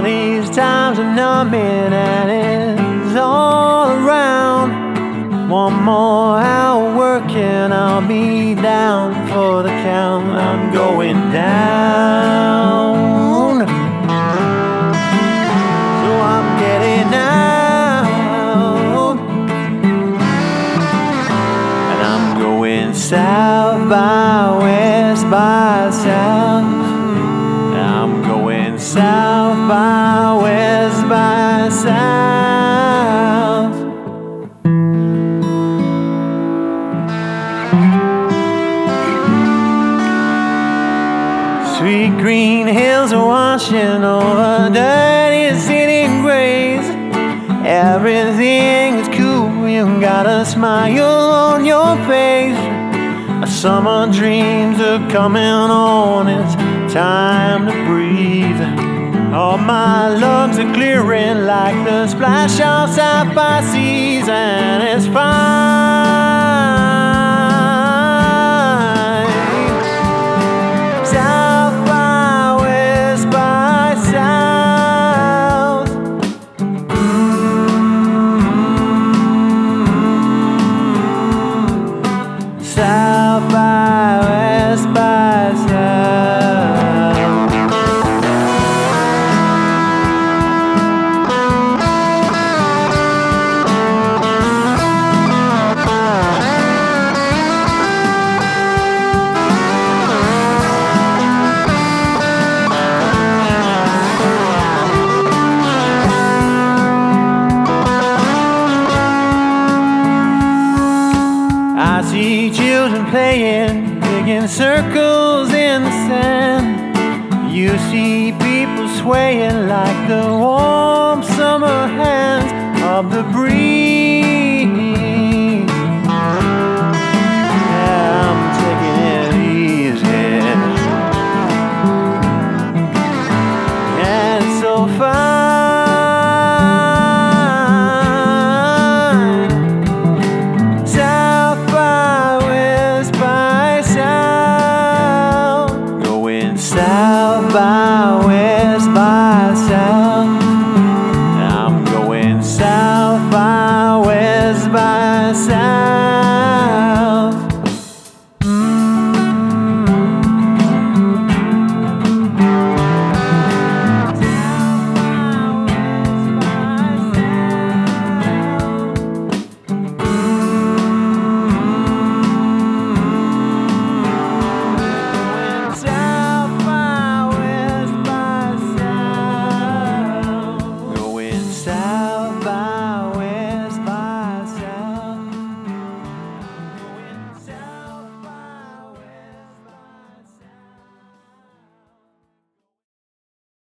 coming and it's all around. One more hour working, I'll be down for the count. I'm going down. So I'm getting out. And I'm going south by west by south. By west by south. Sweet green hills are washing over dirty city grays. Everything is cool, you got a smile on your face. Summer dreams are coming on, my lungs are clearing like the splash of sapphire seas, see children playing, digging circles in the sand. You see people swaying like the warm summer hands of the breeze. salvation.